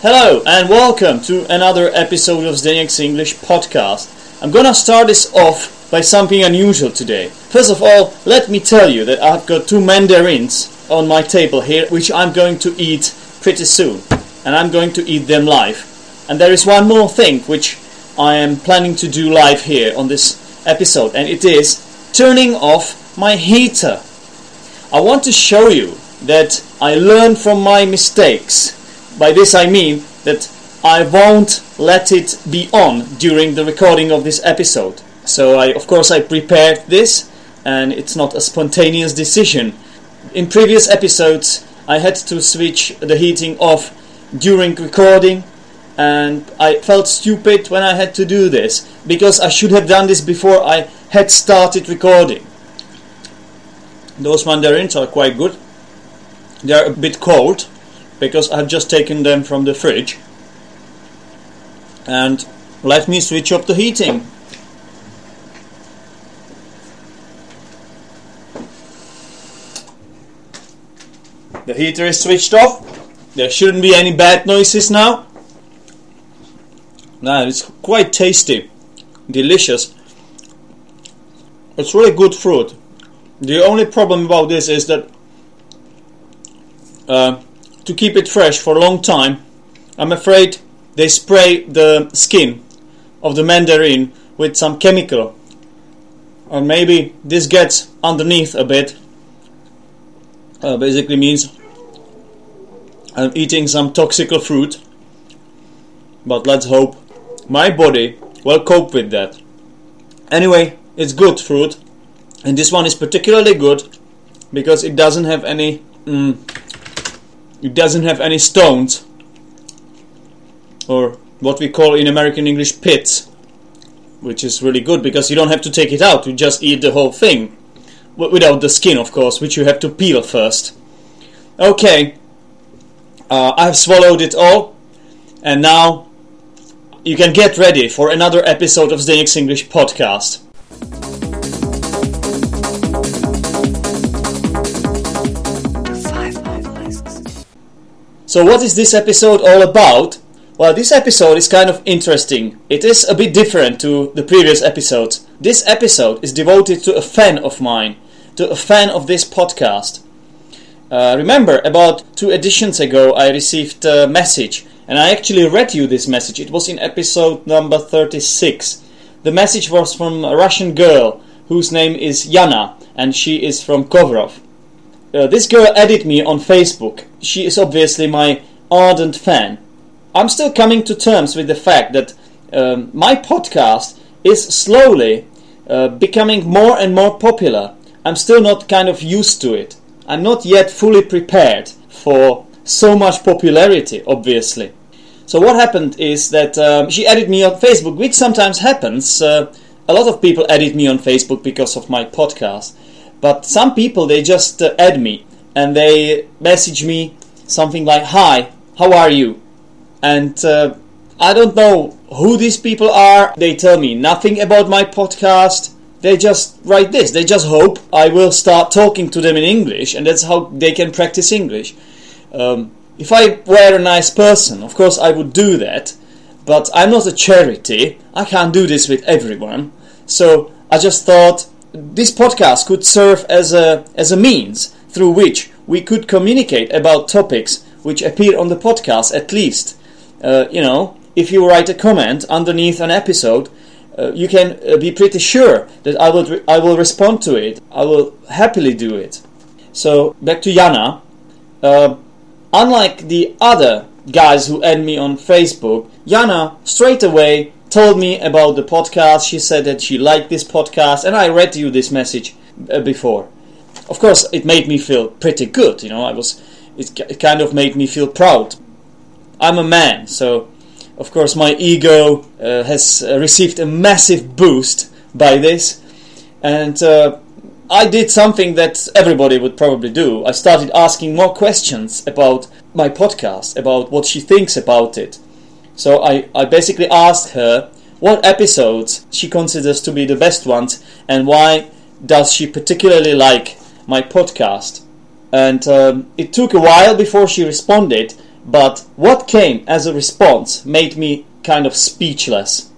Hello and welcome to another episode of Zdenek's English podcast. I'm gonna start this off by something unusual today. First of all, let me tell you that I've got two mandarins on my table here, which I'm going to eat pretty soon, and I'm going to eat them live. And there is one more thing which I am planning to do live here on this episode, and it is turning off my heater. I want to show you that I learn from my mistakes. By this I mean that I won't let it be on during the recording of this episode. So I of course I prepared this and it's not a spontaneous decision. In previous episodes I had to switch the heating off during recording and I felt stupid when I had to do this because I should have done this before I had started recording. Those mandarins are quite good. They are a bit cold because I've just taken them from the fridge. And let me switch off the heating. The heater is switched off. There shouldn't be any bad noises now. Now it's quite tasty, delicious. It's really good fruit. The only problem about this is that uh, to keep it fresh for a long time, I'm afraid they spray the skin of the mandarin with some chemical. Or maybe this gets underneath a bit. Uh, basically means I'm eating some toxic fruit. But let's hope my body will cope with that. Anyway, it's good fruit, and this one is particularly good because it doesn't have any mm, it doesn't have any stones. Or what we call in American English pits, which is really good because you don't have to take it out, you just eat the whole thing. Without the skin, of course, which you have to peel first. Okay, uh, I've swallowed it all, and now you can get ready for another episode of Zdenek's English podcast. So, what is this episode all about? Well, this episode is kind of interesting. It is a bit different to the previous episodes. This episode is devoted to a fan of mine, to a fan of this podcast. Uh, remember, about two editions ago, I received a message, and I actually read you this message. It was in episode number 36. The message was from a Russian girl whose name is Yana, and she is from Kovrov. Uh, this girl added me on Facebook. She is obviously my ardent fan. I'm still coming to terms with the fact that um, my podcast is slowly uh, becoming more and more popular. I'm still not kind of used to it. I'm not yet fully prepared for so much popularity, obviously. So, what happened is that um, she added me on Facebook, which sometimes happens. Uh, a lot of people added me on Facebook because of my podcast. But some people they just uh, add me and they message me something like, "Hi, how are you?" And uh, I don't know who these people are. They tell me nothing about my podcast. They just write this. They just hope I will start talking to them in English, and that's how they can practice English. Um, if I were a nice person, of course I would do that. But I'm not a charity. I can't do this with everyone. So I just thought this podcast could serve as a as a means through which we could communicate about topics which appear on the podcast at least. Uh, you know if you write a comment underneath an episode uh, you can uh, be pretty sure that I will re- I will respond to it. I will happily do it. So back to Yana uh, unlike the other guys who add me on Facebook Yana straight away told me about the podcast. She said that she liked this podcast, and I read you this message uh, before. Of course, it made me feel pretty good. You know, I was. It, kind of made me feel proud. I'm a man, so of course my ego uh, has uh, received a massive boost by this, and uh, I did something that everybody would probably do. I started asking more questions about my podcast, about what she thinks about it so I, I basically asked her what episodes she considers to be the best ones and why does she particularly like my podcast. And um, it took a while before she responded, But what came as a response made me kind of speechless.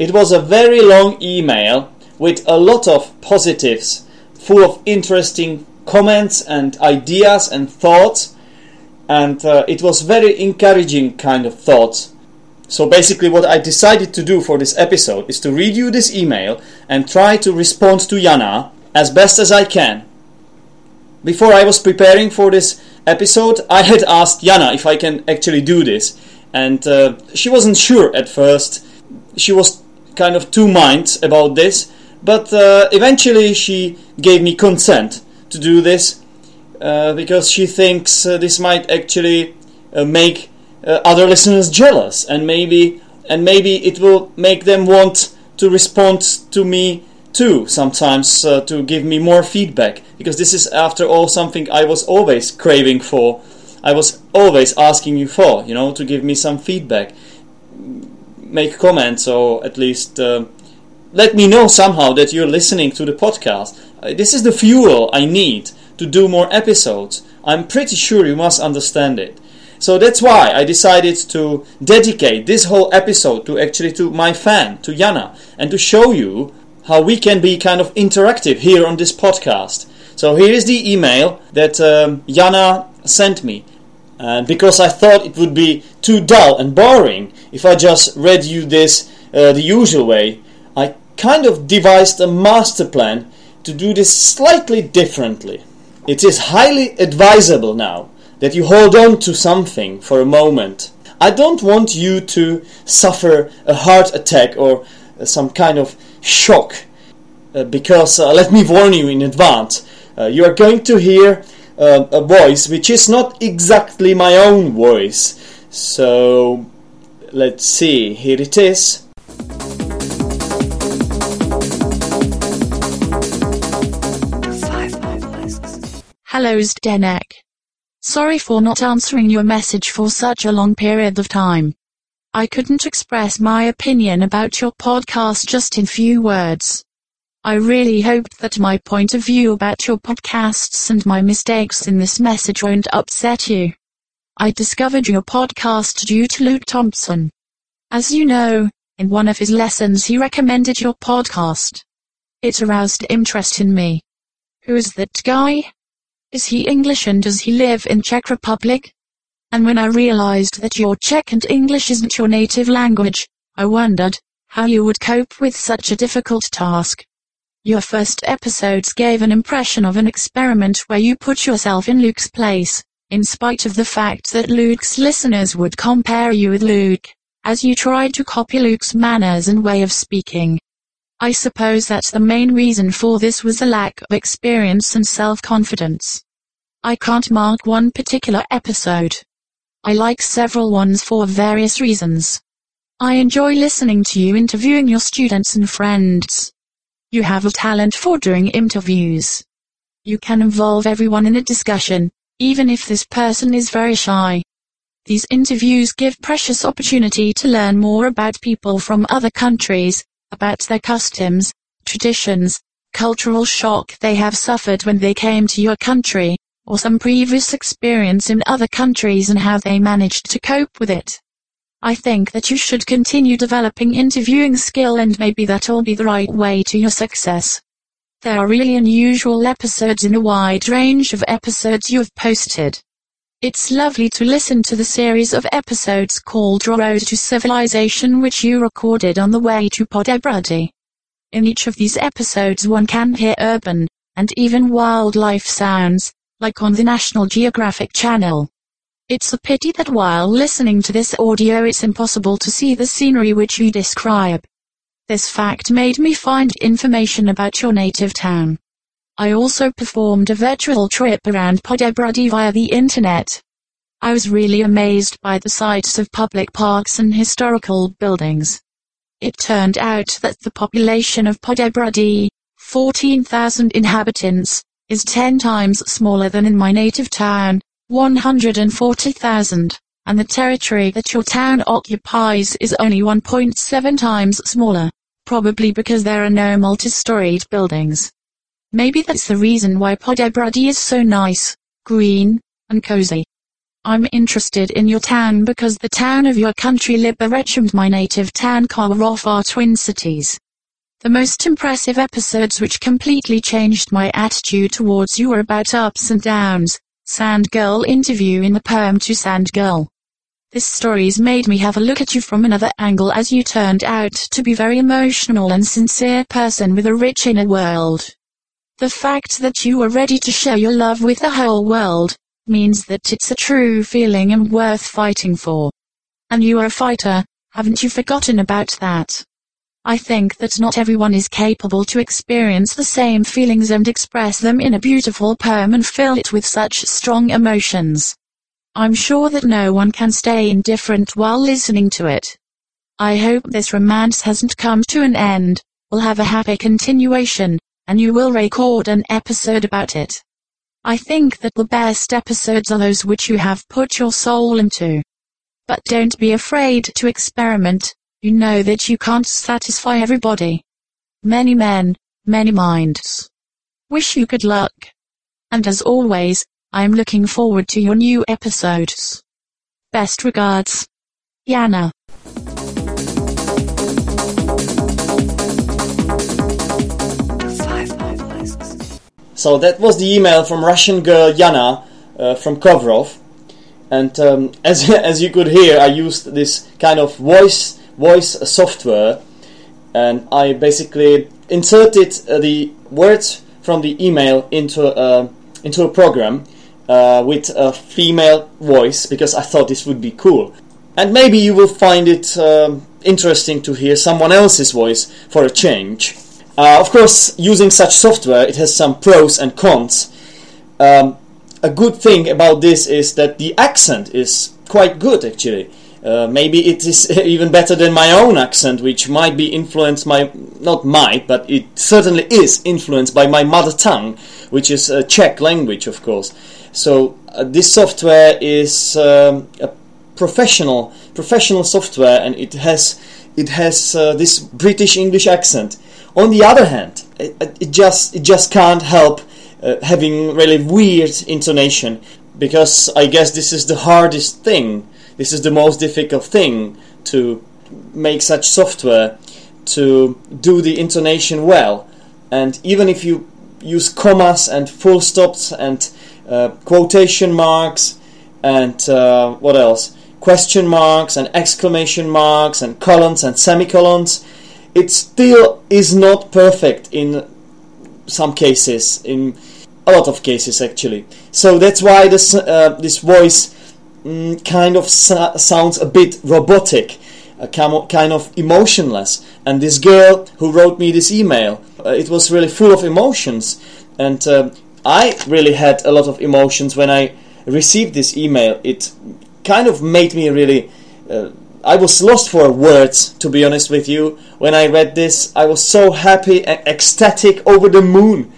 It was a very long email with a lot of positives, full of interesting comments and ideas and thoughts, and uh, it was very encouraging kind of thoughts. So basically, what I decided to do for this episode is to read you this email and try to respond to Yana as best as I can. Before I was preparing for this episode, I had asked Yana if I can actually do this, and uh, she wasn't sure at first. She was kind of two minds about this, but uh, eventually she gave me consent to do this uh, because she thinks uh, this might actually uh, make uh, other listeners jealous, and maybe and maybe it will make them want to respond to me too sometimes uh, to give me more feedback because this is after all something I was always craving for I was always asking you for you know to give me some feedback. Make comments or at least uh, let me know somehow that you're listening to the podcast. Uh, this is the fuel I need to do more episodes. I'm pretty sure you must understand it so that's why I decided to dedicate this whole episode to actually to my fan, to Yana, and to show you how we can be kind of interactive here on this podcast. So here is the email that um, Yana sent me. And because I thought it would be too dull and boring if I just read you this uh, the usual way, I kind of devised a master plan to do this slightly differently. It is highly advisable now that you hold on to something for a moment. I don't want you to suffer a heart attack or uh, some kind of shock uh, because uh, let me warn you in advance. Uh, you are going to hear uh, a voice which is not exactly my own voice. So let's see. Here it is. Hello Zdenek. Sorry for not answering your message for such a long period of time. I couldn't express my opinion about your podcast just in few words. I really hoped that my point of view about your podcasts and my mistakes in this message won't upset you. I discovered your podcast due to Luke Thompson. As you know, in one of his lessons he recommended your podcast. It aroused interest in me. Who is that guy? Is he English and does he live in Czech Republic? And when I realized that your Czech and English isn't your native language, I wondered how you would cope with such a difficult task. Your first episodes gave an impression of an experiment where you put yourself in Luke's place, in spite of the fact that Luke's listeners would compare you with Luke, as you tried to copy Luke's manners and way of speaking. I suppose that the main reason for this was a lack of experience and self-confidence. I can't mark one particular episode. I like several ones for various reasons. I enjoy listening to you interviewing your students and friends. You have a talent for doing interviews. You can involve everyone in a discussion, even if this person is very shy. These interviews give precious opportunity to learn more about people from other countries, about their customs, traditions, cultural shock they have suffered when they came to your country, or some previous experience in other countries and how they managed to cope with it. I think that you should continue developing interviewing skill and maybe that'll be the right way to your success. There are really unusual episodes in a wide range of episodes you've posted. It's lovely to listen to the series of episodes called Road to Civilization which you recorded on the way to Poděbrady. In each of these episodes one can hear urban, and even wildlife sounds, like on the National Geographic Channel. It's a pity that while listening to this audio it's impossible to see the scenery which you describe. This fact made me find information about your native town. I also performed a virtual trip around Poděbrady via the internet. I was really amazed by the sights of public parks and historical buildings. It turned out that the population of Poděbrady, 14,000 inhabitants, is 10 times smaller than in my native town, 140,000, and the territory that your town occupies is only 1.7 times smaller, probably because there are no multi-storied buildings. Maybe that's the reason why Poděbrady is so nice, green, and cozy. I'm interested in your town because the town of your country Liberec and my native town Kovrov are twin cities. The most impressive episodes which completely changed my attitude towards you were about ups and downs. Sand Girl interview in the poem to Sand Girl. This story's made me have a look at you from another angle as you turned out to be very emotional and sincere person with a rich inner world. The fact that you are ready to share your love with the whole world, means that it's a true feeling and worth fighting for. And you are a fighter, haven't you forgotten about that? I think that not everyone is capable to experience the same feelings and express them in a beautiful poem and fill it with such strong emotions. I'm sure that no one can stay indifferent while listening to it. I hope this romance hasn't come to an end, We'll have a happy continuation, and you will record an episode about it. I think that the best episodes are those which you have put your soul into. But don't be afraid to experiment, you know that you can't satisfy everybody. Many men, many minds. Wish you good luck. And as always, I'm looking forward to your new episodes. Best regards. Yana. So that was the email from Russian girl Yana uh, from Kovrov. And um, as, as you could hear, I used this kind of voice voice software, and I basically inserted uh, the words from the email into a, into a program uh, with a female voice because I thought this would be cool. And maybe you will find it um, interesting to hear someone else's voice for a change. Uh, of course, using such software, it has some pros and cons. Um, a good thing about this is that the accent is quite good actually. Uh, maybe it is even better than my own accent, which might be influenced by, not might, but it certainly is influenced by my mother tongue, which is a Czech language, of course. So uh, this software is um, a professional professional software, and it has it has uh, this British English accent. On the other hand, it, it just it just can't help uh, having really weird intonation because I guess this is the hardest thing this is the most difficult thing to make such software to do the intonation well. And even if you use commas and full stops and uh, quotation marks and uh, what else? Question marks and exclamation marks and colons and semicolons, it still is not perfect in some cases, in a lot of cases actually. So that's why this uh, this voice mm, kind of sa- sounds a bit robotic, uh, kind of emotionless. And this girl who wrote me this email, uh, it was really full of emotions. And uh, I really had a lot of emotions when I received this email. It kind of made me really. I was lost for words, to be honest with you. When I read this, I was so happy and ecstatic over the moon.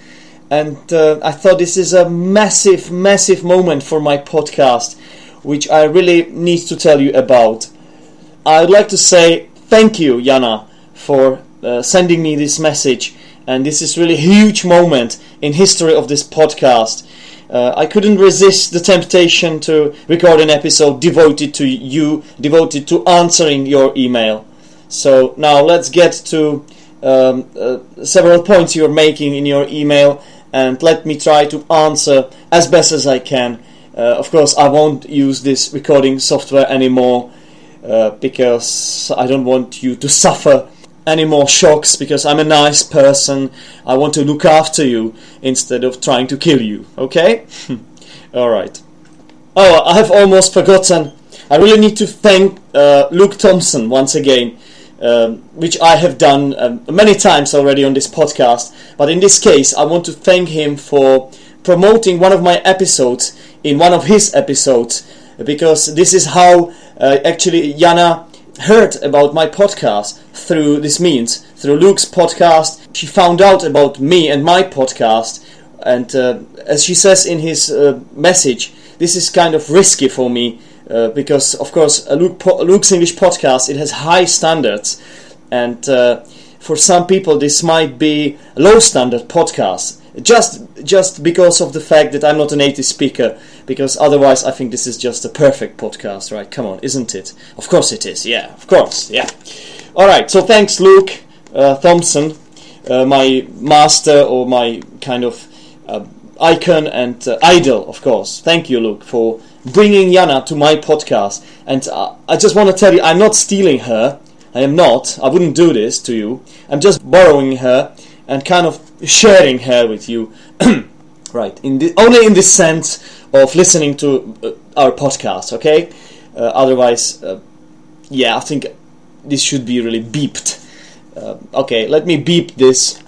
And uh, I thought this is a massive, massive moment for my podcast which I really need to tell you about. I'd like to say thank you, Yana, for uh, sending me this message, and this is really huge moment in history of this podcast. Uh, I couldn't resist the temptation to record an episode devoted to you, devoted to answering your email. So now let's get to um, uh, several points you're making in your email, and let me try to answer as best as I can uh, of course, I won't use this recording software anymore uh, because I don't want you to suffer any more shocks because I'm a nice person. I want to look after you instead of trying to kill you, okay? Alright. Oh, I have almost forgotten. I really need to thank uh, Luke Thompson once again. Um, which I have done um, many times already on this podcast, but in this case, I want to thank him for promoting one of my episodes in one of his episodes because this is how uh, actually Yana heard about my podcast through this means through Luke's podcast she found out about me and my podcast and uh, as she says in his uh, message this is kind of risky for me uh, because of course Luke po- Luke's English podcast it has high standards and uh, for some people this might be a low standard podcast just just because of the fact that I'm not a native speaker. Because otherwise, I think this is just a perfect podcast, right? Come on, isn't it? Of course it is. Yeah, of course. Yeah. All right. So thanks, Luke uh, Thompson, uh, my master or my kind of uh, icon and uh, idol, of course. Thank you, Luke, for bringing Yana to my podcast. And uh, I just want to tell you, I'm not stealing her. I am not. I wouldn't do this to you. I'm just borrowing her and kind of sharing her with you. right. In the, only in the sense of listening to uh, our podcast, okay? Otherwise, yeah, I think this should be really beeped. Uh, okay, let me beep this.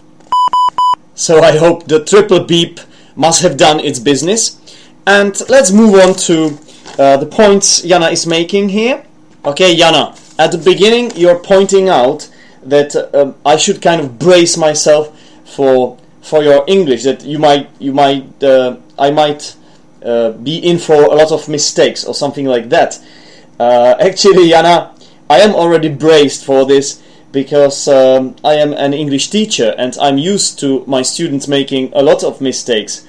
So I hope the triple beep must have done its business. And let's move on to uh, the points Yana is making here. Okay, Yana, at the beginning you're pointing out that uh, I should kind of brace myself for for your English. That you might you might uh, I might uh, be in for a lot of mistakes or something like that. Uh, actually, Yana, I am already braced for this because um, I am an English teacher and I'm used to my students making a lot of mistakes.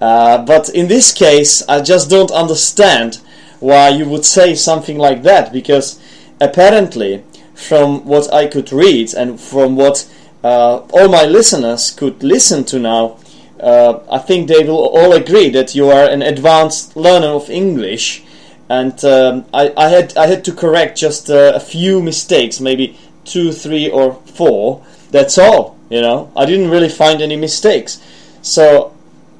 Uh, but in this case, I just don't understand why you would say something like that because apparently, from what I could read and from what uh, all my listeners could listen to now, uh, I think they will all agree that you are an advanced learner of English. And um, I, I, had I had to correct just uh, a few mistakes, maybe two, three, or four. That's all. You know, I didn't really find any mistakes. So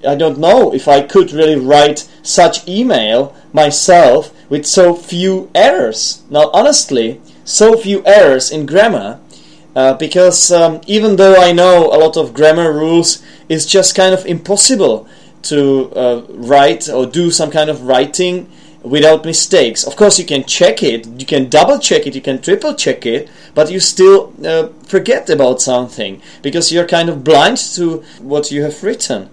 I don't know if I could really write such email myself with so few errors. Now, honestly, so few errors in grammar, uh, because um, even though I know a lot of grammar rules, it's just kind of impossible to uh, write or do some kind of writing without mistakes. Of course, you can check it, you can double check it, you can triple check it, but you still uh, forget about something because you're kind of blind to what you have written.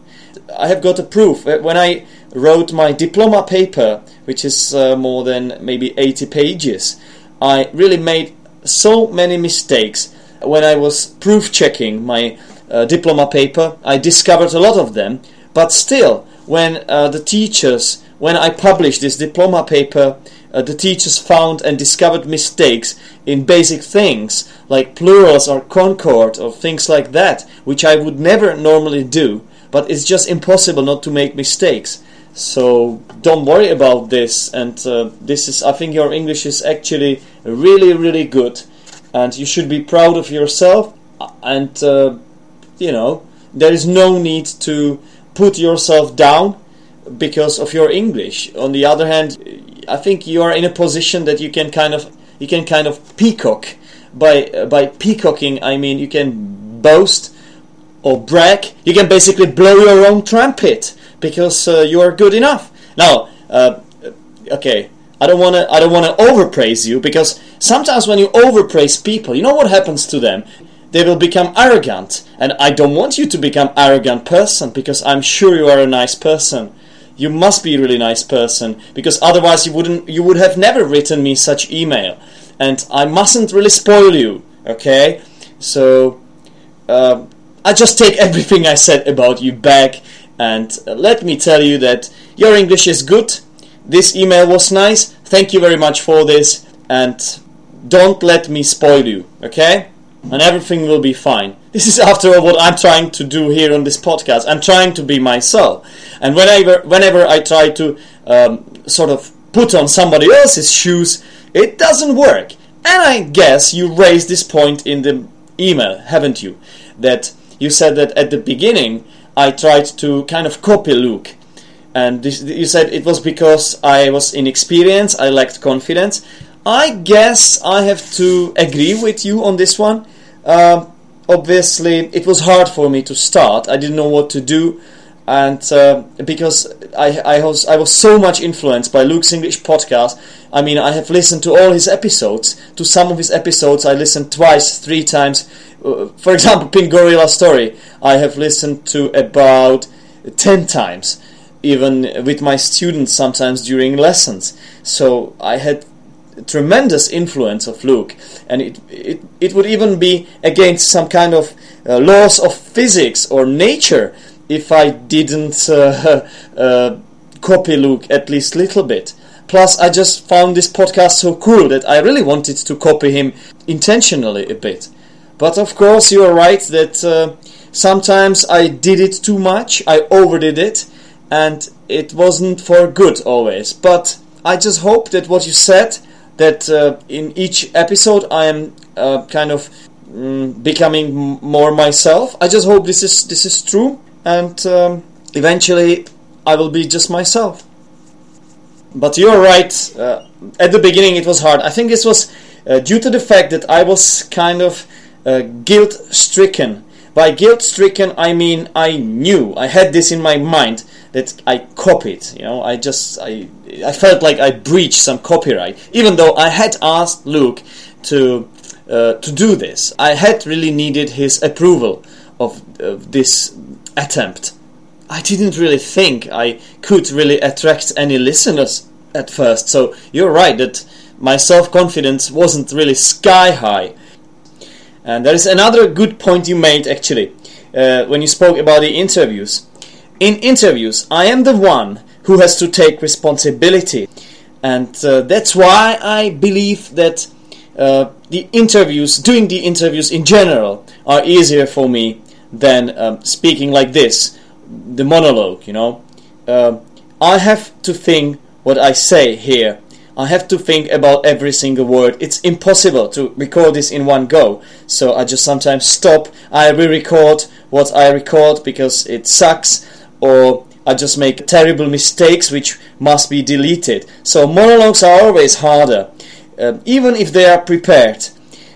I have got a proof. Uh, when I wrote my diploma paper, which is uh, more than maybe 80 pages, I really made so many mistakes. When I was proof checking my uh, diploma paper, I discovered a lot of them, but still, when uh, the teachers, when I published this diploma paper, uh, the teachers found and discovered mistakes in basic things like plurals or concord or things like that, which I would never normally do but it's just impossible not to make mistakes. So don't worry about this. And uh, this is, I think, your English is actually really, really good, and you should be proud of yourself. And uh, you know, there is no need to put yourself down because of your English. On the other hand, I think you are in a position that you can kind of you can kind of peacock. By uh, by peacocking, I mean you can boast or brag, you can basically blow your own trumpet because uh, you are good enough. Now, uh, okay, I don't want to I don't want to overpraise you because sometimes when you overpraise people, you know what happens to them? They will become arrogant, and I don't want you to become arrogant person because I'm sure you are a nice person. You must be a really nice person because otherwise you wouldn't you would have never written me such email, and I mustn't really spoil you. Okay, so. Uh, I just take everything I said about you back and let me tell you that your English is good. This email was nice. Thank you very much for this and don't let me spoil you, okay? And everything will be fine. This is after all what I'm trying to do here on this podcast. I'm trying to be myself. And whenever whenever I try to um, sort of put on somebody else's shoes, it doesn't work. And I guess you raised this point in the email, haven't you? That you said that at the beginning I tried to kind of copy Luke. And this, you said it was because I was inexperienced, I lacked confidence. I guess I have to agree with you on this one. Uh, obviously, it was hard for me to start. I didn't know what to do, and uh, because I, I was I was so much influenced by Luke's English podcast. I mean, I have listened to all his episodes. To some of his episodes, I listened twice, three times uh, for example, Pink Gorilla Story, I have listened to about 10 times, even with my students sometimes during lessons. So I had tremendous influence of Luke, and it, it, it would even be against some kind of uh, laws of physics or nature if I didn't uh, uh, copy Luke at least a little bit. Plus, I just found this podcast so cool that I really wanted to copy him intentionally a bit. But of course, you are right that uh, sometimes I did it too much, I overdid it, and it wasn't for good always. But I just hope that what you said, that uh, in each episode I am uh, kind of mm, becoming more myself. I just hope this is this is true, and um, eventually I will be just myself. But you're right. Uh, at the beginning, it was hard. I think this was uh, due to the fact that I was kind of uh, guilt stricken. By guilt stricken, I mean I knew I had this in my mind that I copied. You know, I just I I felt like I breached some copyright, even though I had asked Luke to uh, to do this. I had really needed his approval of, of this attempt. I didn't really think I could really attract any listeners at first. So you're right that my self confidence wasn't really sky high. And there is another good point you made actually uh, when you spoke about the interviews. In interviews, I am the one who has to take responsibility, and uh, that's why I believe that uh, the interviews, doing the interviews in general, are easier for me than um, speaking like this, the monologue. You know, uh, I have to think what I say here. I have to think about every single word. It's impossible to record this in one go. So I just sometimes stop. I re-record what I record because it sucks, or I just make terrible mistakes which must be deleted. So monologues are always harder, um, even if they are prepared.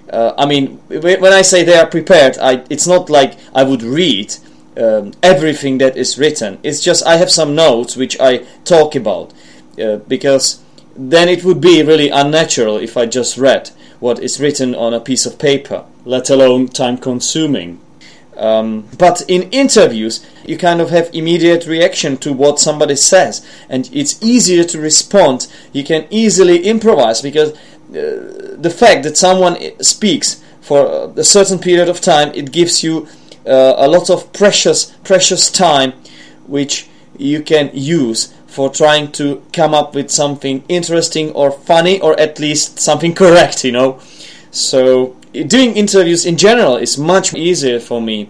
Uh, I mean, when I say they are prepared, I, it's not like I would read um, everything that is written. It's just I have some notes which I talk about uh, because then it would be really unnatural if I just read what is written on a piece of paper, let alone time consuming. Um, but in interviews, you kind of have immediate reaction to what somebody says, and it's easier to respond. You can easily improvise because uh, the fact that someone speaks for a certain period of time, it gives you uh, a lot of precious, precious time, which you can use for trying to come up with something interesting or funny, or at least something correct. You know, so doing interviews in general is much easier for me.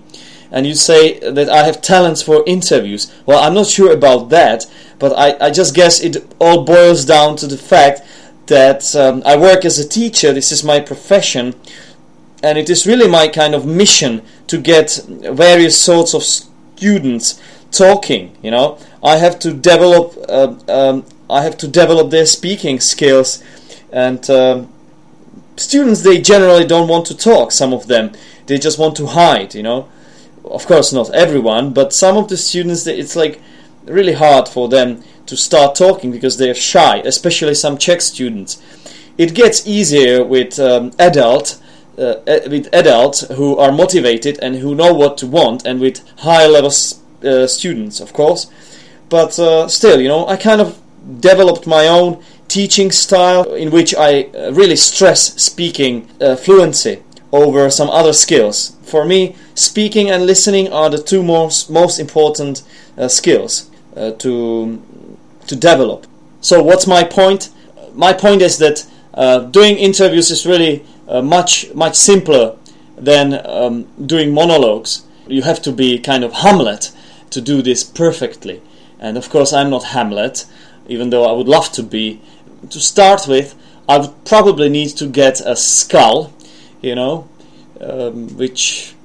And you say that I have talents for interviews. Well, I'm not sure about that, but I, I just guess it all boils down to the fact that um, I work as a teacher, this is my profession, and it is really my kind of mission to get various sorts of students talking. You know, I have to develop, uh, um, I have to develop their speaking skills, and um, students they generally don't want to talk. Some of them they just want to hide. You know, of course not everyone, but some of the students it's like really hard for them to start talking because they're shy, especially some Czech students. It gets easier with um, adult uh, with adults who are motivated and who know what to want, and with high level uh, students, of course. But uh, still, you know, I kind of developed my own teaching style in which I uh, really stress speaking uh, fluency over some other skills. For me, speaking and listening are the two most most important uh, skills to to develop. So, what's my point? My point is that uh, doing interviews is really uh, much much simpler than um, doing monologues. You have to be kind of Hamlet to do this perfectly. And of course, I'm not Hamlet, even though I would love to be. To start with, I would probably need to get a skull, you know, um, which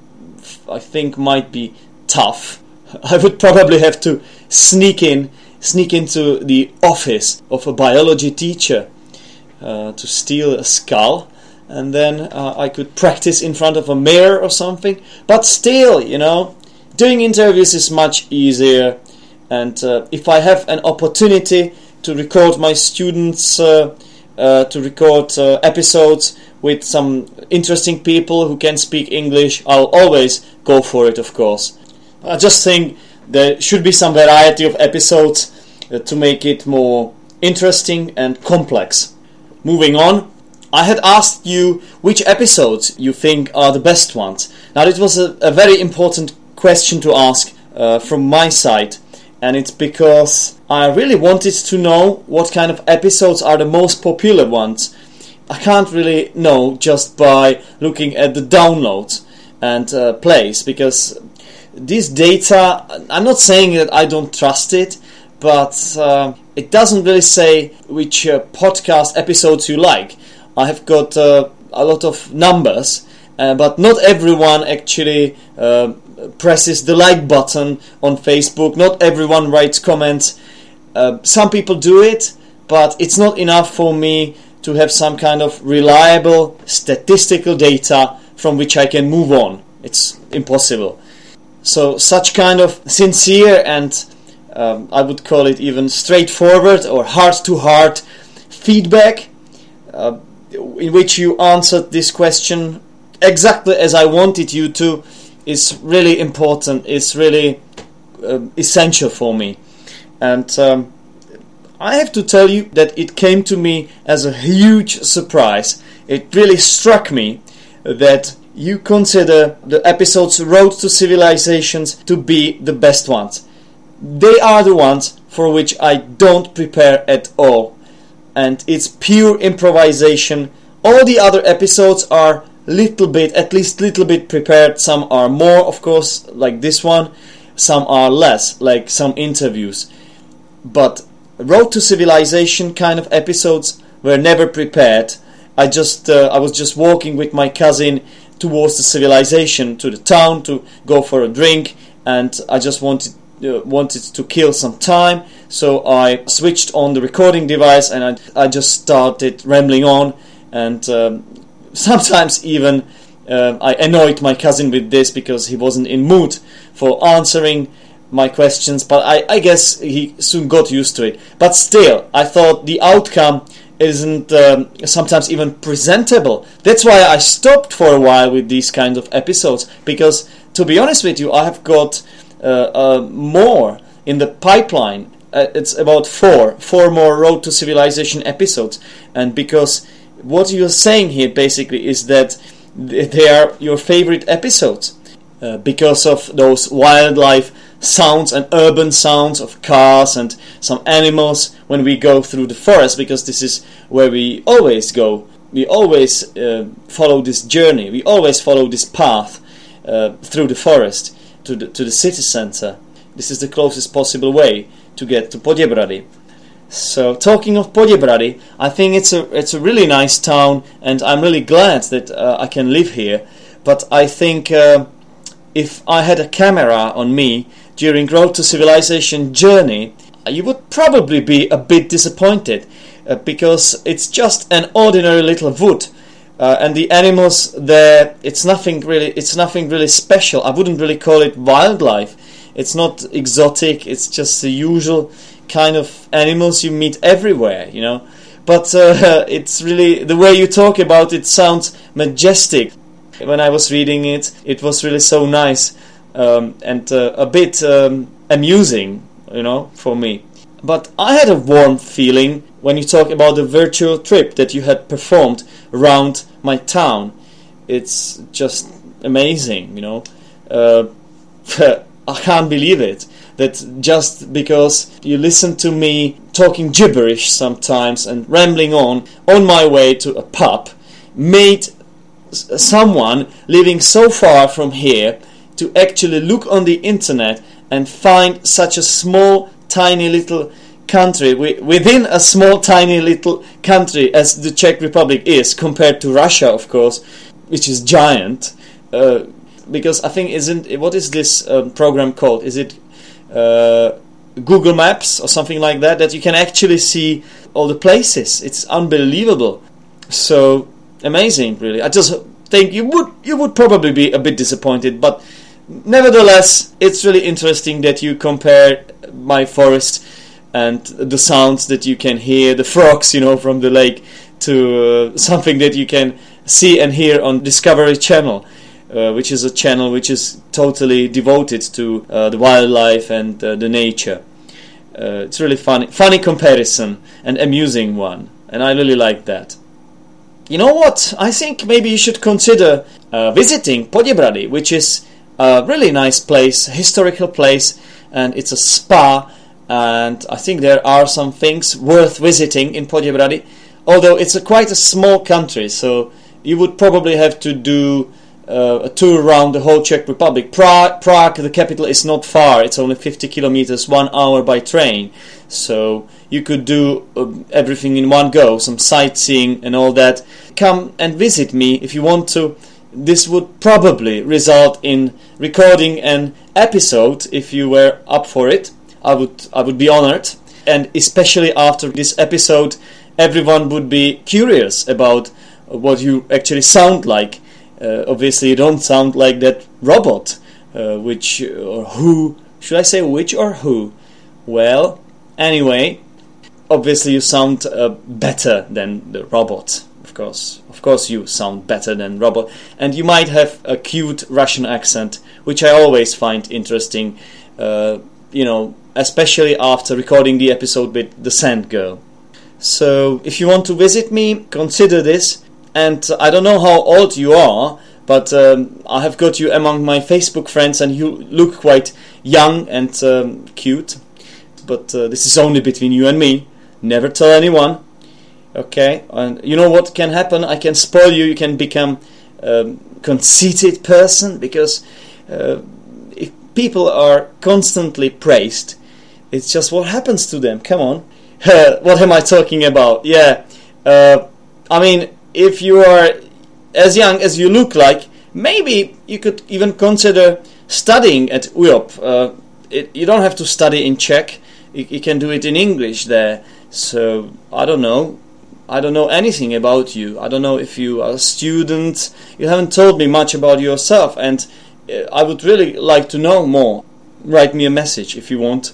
I think might be tough. I would probably have to sneak in sneak into the office of a biology teacher uh, to steal a skull and then uh, I could practice in front of a mirror or something. But still, you know, doing interviews is much easier. And uh, if I have an opportunity to record my students, uh, uh to record uh, episodes with some interesting people who can speak English, I'll always go for it, of course. I just think there should be some variety of episodes uh, to make it more interesting and complex. Moving on, I had asked you which episodes you think are the best ones. Now, it was a, a very important question to ask uh, from my side, and it's because I really wanted to know what kind of episodes are the most popular ones. I can't really know just by looking at the downloads and uh, plays because this data, I'm not saying that I don't trust it, but uh, it doesn't really say which uh, podcast episodes you like. I have got uh, a lot of numbers, uh, but not everyone actually uh, presses the like button on Facebook. Not everyone writes comments. Uh, some people do it, but it's not enough for me to have some kind of reliable statistical data from which I can move on. It's impossible. So, such kind of sincere and um, I would call it even straightforward or heart to heart feedback uh, in which you answered this question exactly as I wanted you to is really important, it's really uh, essential for me. And um, I have to tell you that it came to me as a huge surprise. It really struck me that you consider the episodes Road to Civilizations to be the best ones. They are the ones for which I don't prepare at all. And it's pure improvisation. All the other episodes are little bit, at least little bit prepared. Some are more, of course, like this one. Some are less, like some interviews. But Road to Civilization kind of episodes were never prepared. I just, uh, I was just walking with my cousin towards the civilization to the town to go for a drink and I just wanted uh, wanted to kill some time so I switched on the recording device and I, I just started rambling on and um, sometimes even uh, I annoyed my cousin with this because he wasn't in mood for answering my questions but I, I guess he soon got used to it but still I thought the outcome isn't um, sometimes even presentable. That's why I stopped for a while with these kinds of episodes because, to be honest with you, I have got uh, uh, more in the pipeline. Uh, it's about four, four more Road to Civilization episodes, and because what you're saying here basically is that they are your favorite episodes uh, because of those wildlife sounds and urban sounds of cars and some animals when we go through the forest because this is where we always go. We always uh, follow this journey. We always follow this path uh, through the forest to the to the city center. This is the closest possible way to get to Poděbrady. So talking of Poděbrady, I think it's a it's a really nice town, and I'm really glad that uh, I can live here. But I think uh, if I had a camera on me, during Road to Civilization journey, you would probably be a bit disappointed uh, because it's just an ordinary little wood. Uh, and the animals there, it's nothing really, it's nothing really special. I wouldn't really call it wildlife. It's not exotic. It's just the usual kind of animals you meet everywhere, you know. But uh, it's really the way you talk about it sounds majestic. When I was reading it, it was really so nice um, and uh, a bit um, amusing, you know, for me. But I had a warm feeling when you talk about the virtual trip that you had performed around my town. It's just amazing, you know. Uh, I can't believe it. That just because you listen to me talking gibberish sometimes and rambling on on my way to a pub made someone living so far from here to actually look on the internet and find such a small, tiny little country within a small, tiny little country as the Czech Republic is compared to Russia, of course, which is giant. Uh, because I think isn't what is this um, program called? Is it uh, Google Maps or something like that? That you can actually see all the places. It's unbelievable. So amazing, really. I just think you would you would probably be a bit disappointed, but nevertheless, it's really interesting that you compare my forest and the sounds that you can hear, the frogs, you know, from the lake, to uh, something that you can see and hear on Discovery Channel, which is a channel which is totally devoted to uh, the wildlife and uh, the nature. Uh, it's really funny, funny comparison and amusing one, and I really like that. You know what? I think maybe you should consider uh, visiting Poděbrady, which is a really nice place, historical place, and it's a spa. And I think there are some things worth visiting in Poděbrady, although it's a quite a small country, so you would probably have to do uh, a tour around the whole Czech Republic. Prague, Prague, the capital, is not far. It's only 50 kilometers, one hour by train. So you could do uh, everything in one go, some sightseeing and all that. Come and visit me if you want to. This would probably result in recording an episode if you were up for it. I would I would be honored, and especially after this episode, everyone would be curious about what you actually sound like obviously you don't sound like that robot, uh, which or who should I say which or who? Well, anyway, obviously you sound uh, better than the robot. Of course, of course you sound better than robot, and you might have a cute Russian accent, which I always find interesting. Uh, you know, especially after recording the episode with the Sand Girl. So, if you want to visit me, consider this and I don't know how old you are, but um, I have got you among my Facebook friends, and you look quite young and um, cute. But uh, this is only between you and me. Never tell anyone. Okay, and you know what can happen? I can spoil you. You can become a um, conceited person because uh, if people are constantly praised, it's just what happens to them. Come on, what am I talking about? Yeah, uh, I mean if you are as young as you look like, maybe you could even consider studying at UJOP. Uh, it, you don't have to study in Czech. You, you, can do it in English there. So I don't know. I don't know anything about you. I don't know if you are a student. You haven't told me much about yourself, and uh, I would really like to know more. Write me a message if you want.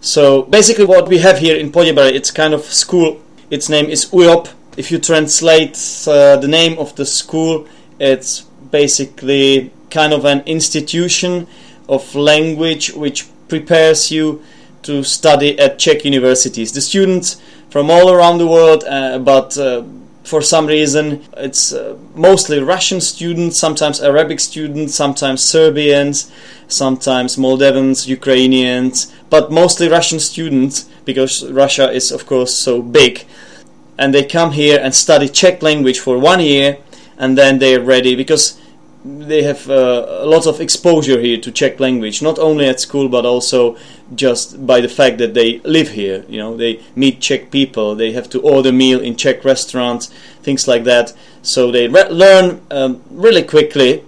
So basically, what we have here in Poděbrady, it's kind of school. Its name is UJOP if you translate uh, the name of the school, it's basically kind of an institution of language which prepares you to study at Czech universities. The students from all around the world, uh, but uh, for some reason it's uh, mostly Russian students, sometimes Arabic students, sometimes Serbians, sometimes Moldavans, Ukrainians, but mostly Russian students because Russia is, of course, so big and they come here and study Czech language for one year, and then they're ready because they have uh, a lot of exposure here to Czech language, not only at school but also just by the fact that they live here. You know, they meet Czech people, they have to order meal in Czech restaurants, things like that. So they re- learn um, really quickly,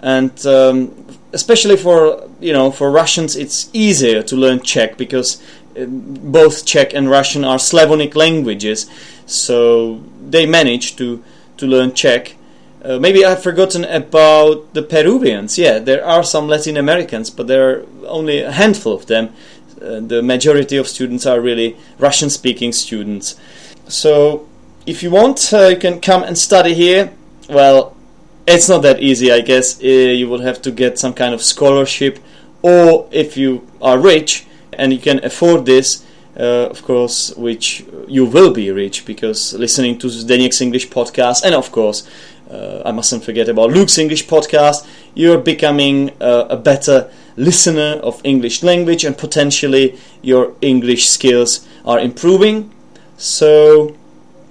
and um, especially for you know for Russians, it's easier to learn Czech because both Czech and Russian are Slavonic languages so they managed to to learn Czech. Uh, maybe I've forgotten about the Peruvians. Yeah, there are some Latin Americans, but there are only a handful of them. Uh, the majority of students are really Russian speaking students. So, if you want, uh, you can come and study here. Well, it's not that easy, I guess. Uh, you will have to get some kind of scholarship, or if you are rich and you can afford this, uh, of course, which you will be rich because listening to Zdeněk's English podcast, and of course, uh, I mustn't forget about Luke's English podcast, you're becoming uh, a better listener of English language and potentially your English skills are improving. So,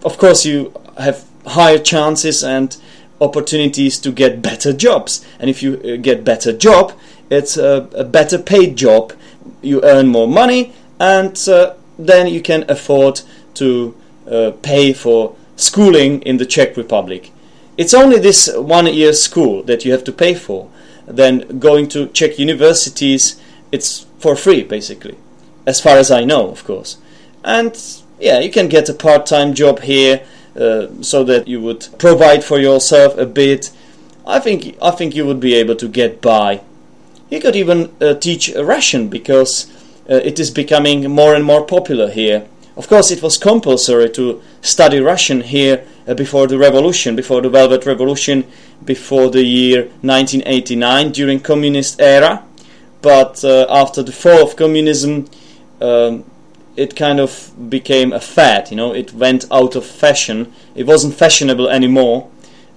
of course, you have higher chances and opportunities to get better jobs. And if you uh, get better job, it's a, a better paid job. You earn more money and uh, then you can afford to uh, pay for schooling in the Czech Republic. It's only this one year school that you have to pay for. Then going to Czech universities, it's for free basically, as far as I know, of course. And yeah, you can get a part time job here uh, so that you would provide for yourself a bit. I think I think you would be able to get by. You could even uh, teach Russian because uh, it is becoming more and more popular here. Of course, it was compulsory to study Russian here uh, before the revolution, before the Velvet Revolution, before the year 1989, during communist era. But uh, after the fall of communism, um, it kind of became a fad. You know, it went out of fashion. It wasn't fashionable anymore,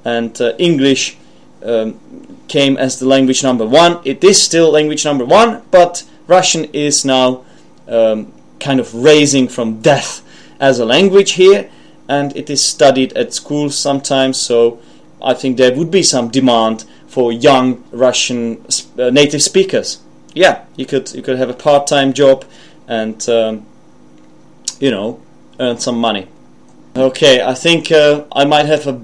and uh, English um, came as the language number one. It is still language number one, but Russian is now um, kind of raising from death as a language here, and it is studied at schools sometimes. So I think there would be some demand for young Russian uh, native speakers. Yeah, you could you could have a part-time job and um, you know earn some money. Okay, I think uh, I might have a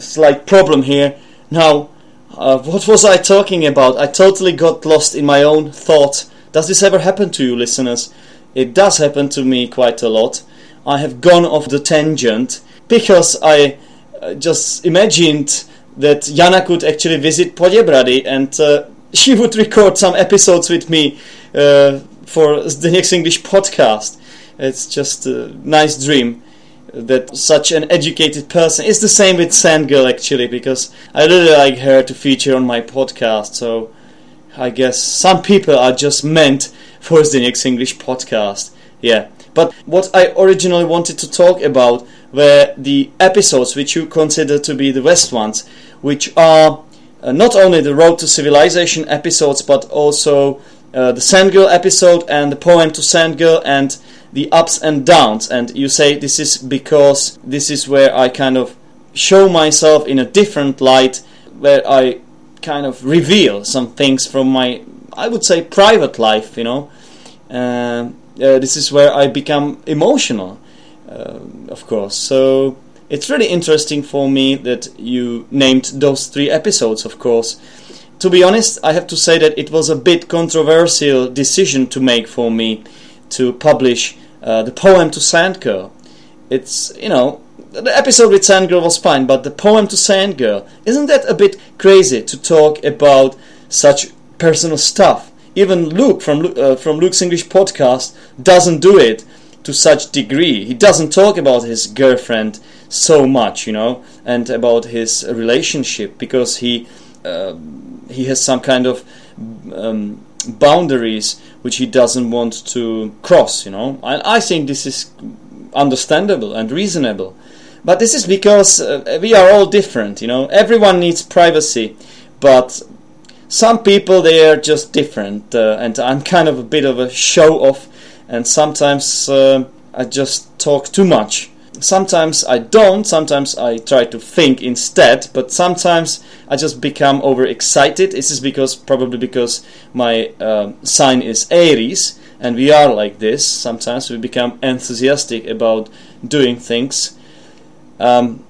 slight problem here now. Uh, what was I talking about? I totally got lost in my own thought. Does this ever happen to you, listeners? It does happen to me quite a lot. I have gone off the tangent because I uh, just imagined that Yana could actually visit Poděbrady and uh, she would record some episodes with me uh, for Zdeněk's English podcast. It's just a nice dream that such an educated person is the same with Sandgirl actually because I really like her to feature on my podcast so I guess some people are just meant for Zdeněk's English podcast. Yeah. But what I originally wanted to talk about were the episodes which you consider to be the best ones which are uh, not only the Road to Civilization episodes but also uh, the Sandgirl episode and the poem to Sandgirl and the ups and downs. And you say this is because this is where I kind of show myself in a different light where I kind of reveal some things from my I would say private life you know. Uh, uh, this is where I become emotional uh, of course. So it's really interesting for me that you named those three episodes of course. To be honest I have to say that it was a bit controversial decision to make for me to publish uh, the poem to Sandgirl. It's, you know, the episode with Sandgirl was fine, but the poem to Sandgirl, isn't that a bit crazy to talk about such personal stuff? Even Luke from, uh, from Luke's English podcast doesn't do it to such degree. He doesn't talk about his girlfriend so much, you know, and about his relationship because he uh, he has some kind of um, boundaries which he doesn't want to cross. You know, I, I think this is understandable and reasonable. But this is because uh, we are all different. You know, everyone needs privacy, but some people they are just different, uh, and I'm kind of a bit of a show off, and sometimes uh, I just talk too much sometimes I don't, sometimes I try to think instead, but sometimes I just become overexcited. This is because probably because my uh, sign is Aries, and we are like this. Sometimes we become enthusiastic about doing things. Um,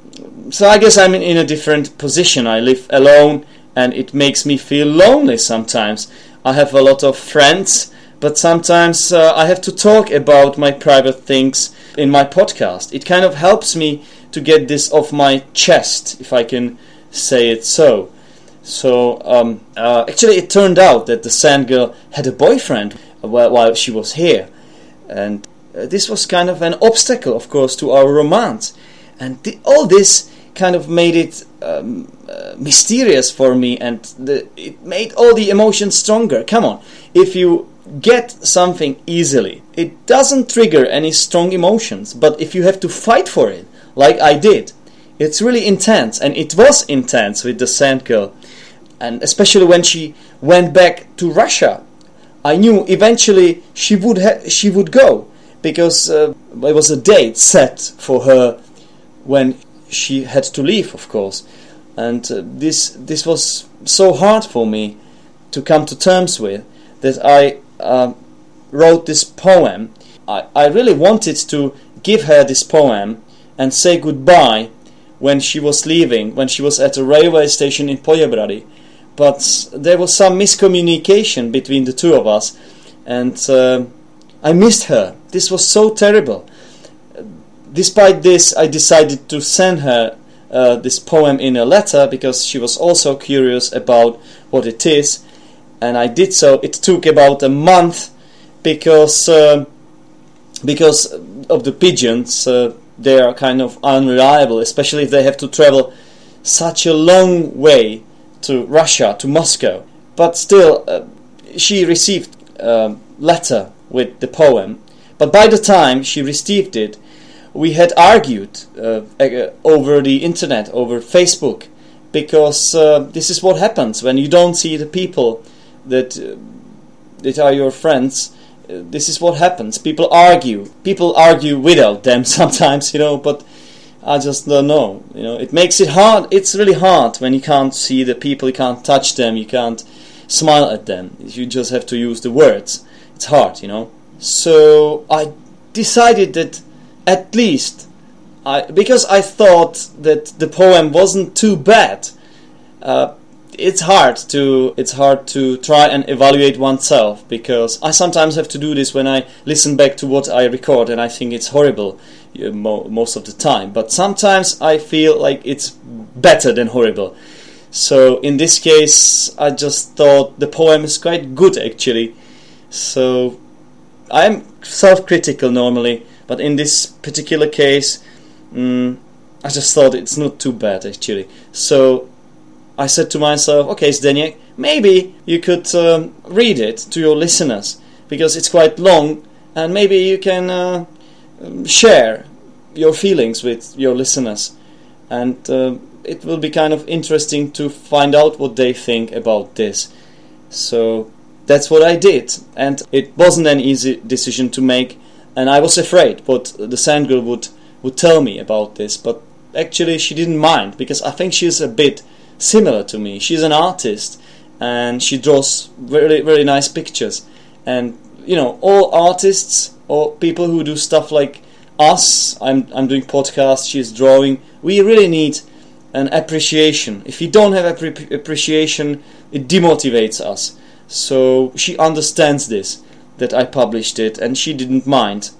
so I guess I'm in, in a different position. I live alone, and it makes me feel lonely sometimes. I have a lot of friends, but sometimes uh, I have to talk about my private things in my podcast. It kind of helps me to get this off my chest, if I can say it so. So, um, uh, actually, it turned out that the Sand Girl had a boyfriend while, she was here. And uh, this was kind of an obstacle, of course, to our romance. And th- all this kind of made it um, uh, mysterious for me, and the, it made all the emotions stronger. Come on, if you get something easily. It doesn't trigger any strong emotions, but if you have to fight for it, like I did, it's really intense, and it was intense with the Sand Girl. And especially when she went back to Russia, I knew eventually she would ha- she would go because uh, there was a date set for her when she had to leave, of course. And uh, this this was so hard for me to come to terms with that I uh, wrote this poem, I, I really wanted to give her this poem and say goodbye when she was leaving, when she was at a railway station in Poděbrady. But there was some miscommunication between the two of us, and uh, I missed her. This was so terrible. Despite this, I decided to send her uh, this poem in a letter because she was also curious about what it is and I did so. It took about a month because uh, because of the pigeons. Uh, they are kind of unreliable, especially if they have to travel such a long way to Russia, to Moscow. But still, uh, she received a letter with the poem. But by the time she received it, we had argued uh, over the internet, over Facebook, because uh, this is what happens when you don't see the people that uh, that are your friends. Uh, this is what happens. People argue. People argue without them sometimes, you know. But I just don't know. You know, it makes it hard. It's really hard when you can't see the people, you can't touch them, you can't smile at them. You just have to use the words. It's hard, you know. So I decided that at least I, because I thought that the poem wasn't too bad. Uh, it's hard to it's hard to try and evaluate oneself because I sometimes have to do this when I listen back to what I record and I think it's horrible most of the time. But sometimes I feel like it's better than horrible. So in this case, I just thought the poem is quite good actually. So I'm self-critical normally, but in this particular case, mm, I just thought it's not too bad actually. So I said to myself, okay, Zdeněk, maybe you could um, read it to your listeners because it's quite long, and maybe you can uh, share your feelings with your listeners, and uh, it will be kind of interesting to find out what they think about this. So that's what I did, and it wasn't an easy decision to make, and I was afraid what the Sand Girl would would tell me about this, but actually she didn't mind because I think she's a bit similar to me. She's an artist and she draws very very nice pictures. And you know, all artists or people who do stuff like us, I'm I'm doing podcasts, she's drawing. We really need an appreciation. If you don't have appreciation, it demotivates us. So she understands this that I published it, and she didn't mind.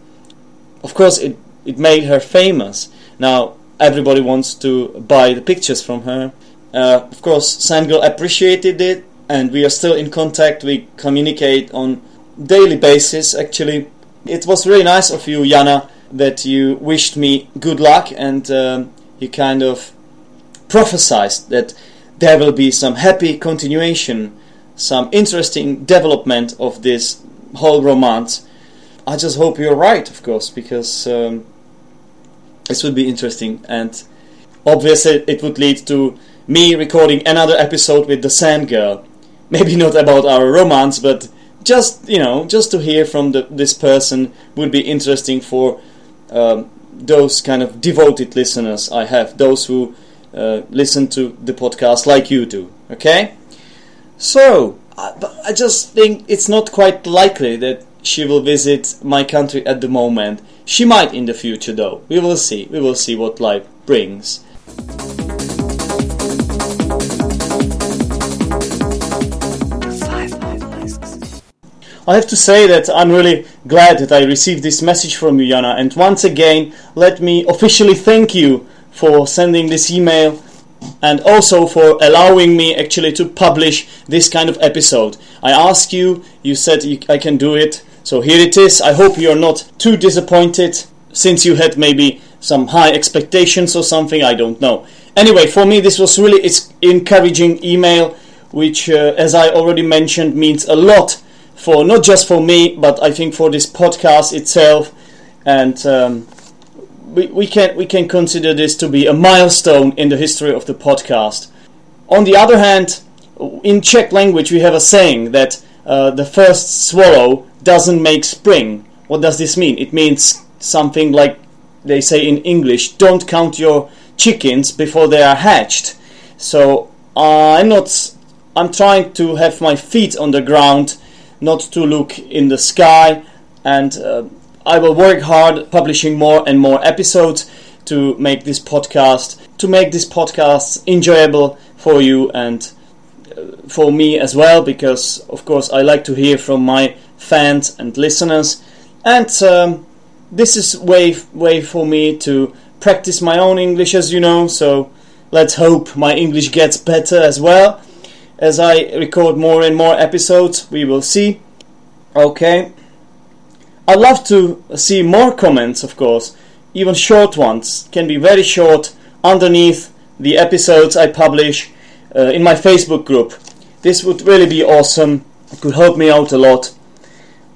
Of course, it it made her famous. Now everybody wants to buy the pictures from her, uh, of course, Sandgirl appreciated it, and we are still in contact. We communicate on daily basis. Actually, it was really nice of you, Yana, that you wished me good luck and um, you kind of prophesied that there will be some happy continuation, some interesting development of this whole romance. I just hope you're right, of course, because um, this would be interesting and obviously it would lead to me recording another episode with the Sand Girl. Maybe not about our romance, but just you know, just to hear from the, this person would be interesting for um, those kind of devoted listeners I have, those who uh, listen to the podcast like you do. Okay, so I just think it's not quite likely that she will visit my country at the moment. She might in the future, though. We will see. We will see what life brings. I have to say that I'm really glad that I received this message from you, Yana, and once again, let me officially thank you for sending this email and also for allowing me actually to publish this kind of episode. I asked you, you said you, I can do it, so here it is. I hope you're not too disappointed since you had maybe some high expectations or something, I don't know. Anyway, for me, this was really it's encouraging email, which, uh, as I already mentioned, means a lot for not just for me, but I think for this podcast itself, and um, we, we can we can consider this to be a milestone in the history of the podcast. On the other hand, in Czech language, we have a saying that uh, the first swallow doesn't make spring. What does this mean? It means something like they say in English: "Don't count your chickens before they are hatched." So uh, I'm not. I'm trying to have my feet on the ground not to look in the sky, and uh, I will work hard publishing more and more episodes to make this podcast to make this podcast enjoyable for you and uh, for me as well because of course I like to hear from my fans and listeners. And um, this is way way for me to practice my own English as you know. So let's hope my English gets better as well as I record more and more episodes, we will see. Okay. I'd love to see more comments, of course, even short ones, can be very short, underneath the episodes I publish uh, in my Facebook group. This would really be awesome, it could help me out a lot.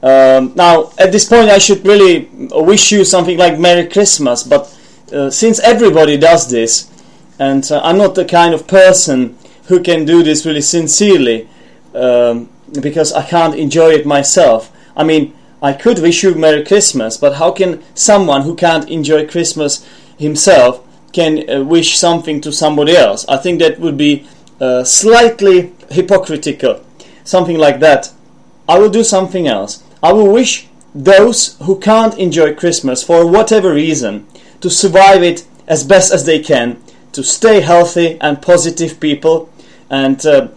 Um, now, at this point, I should really wish you something like Merry Christmas, but uh, since everybody does this, and uh, I'm not the kind of person who can do this really sincerely um, because I can't enjoy it myself. I mean, I could wish you Merry Christmas, but how can someone who can't enjoy Christmas himself can uh, wish something to somebody else? I think that would be uh, slightly hypocritical, something like that. I will do something else. I will wish those who can't enjoy Christmas for whatever reason to survive it as best as they can, to stay healthy and positive people, and uh,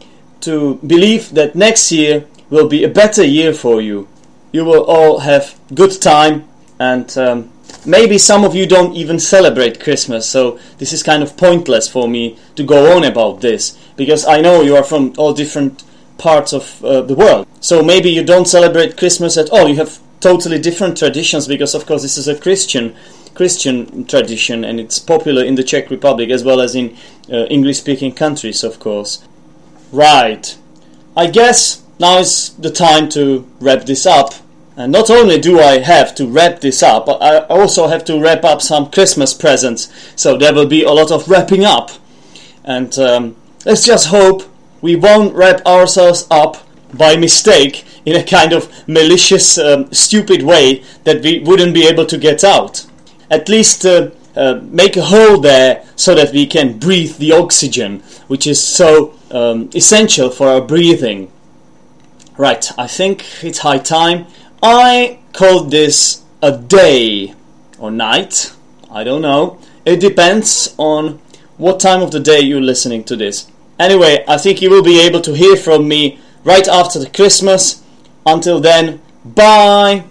to believe that next year will be a better year for you. You will all have good time, and um, maybe some of you don't even celebrate Christmas, so this is kind of pointless for me to go on about this because I know you are from all different parts of uh, the world. So maybe you don't celebrate Christmas at all. You have totally different traditions because, of course, this is a Christian Christian tradition and it's popular in the Czech Republic as well as in uh, English-speaking countries, of course. Right. I guess now is the time to wrap this up. And not only do I have to wrap this up, but I also have to wrap up some Christmas presents. So there will be a lot of wrapping up. And um, let's just hope we won't wrap ourselves up by mistake in a kind of malicious, um, stupid way that we wouldn't be able to get out. At least uh, uh, make a hole there so that we can breathe the oxygen, which is so um, essential for our breathing. Right, I think it's high time. I called this a day or night. I don't know. It depends on what time of the day you're listening to this. Anyway, I think you will be able to hear from me right after the Christmas. Until then, bye!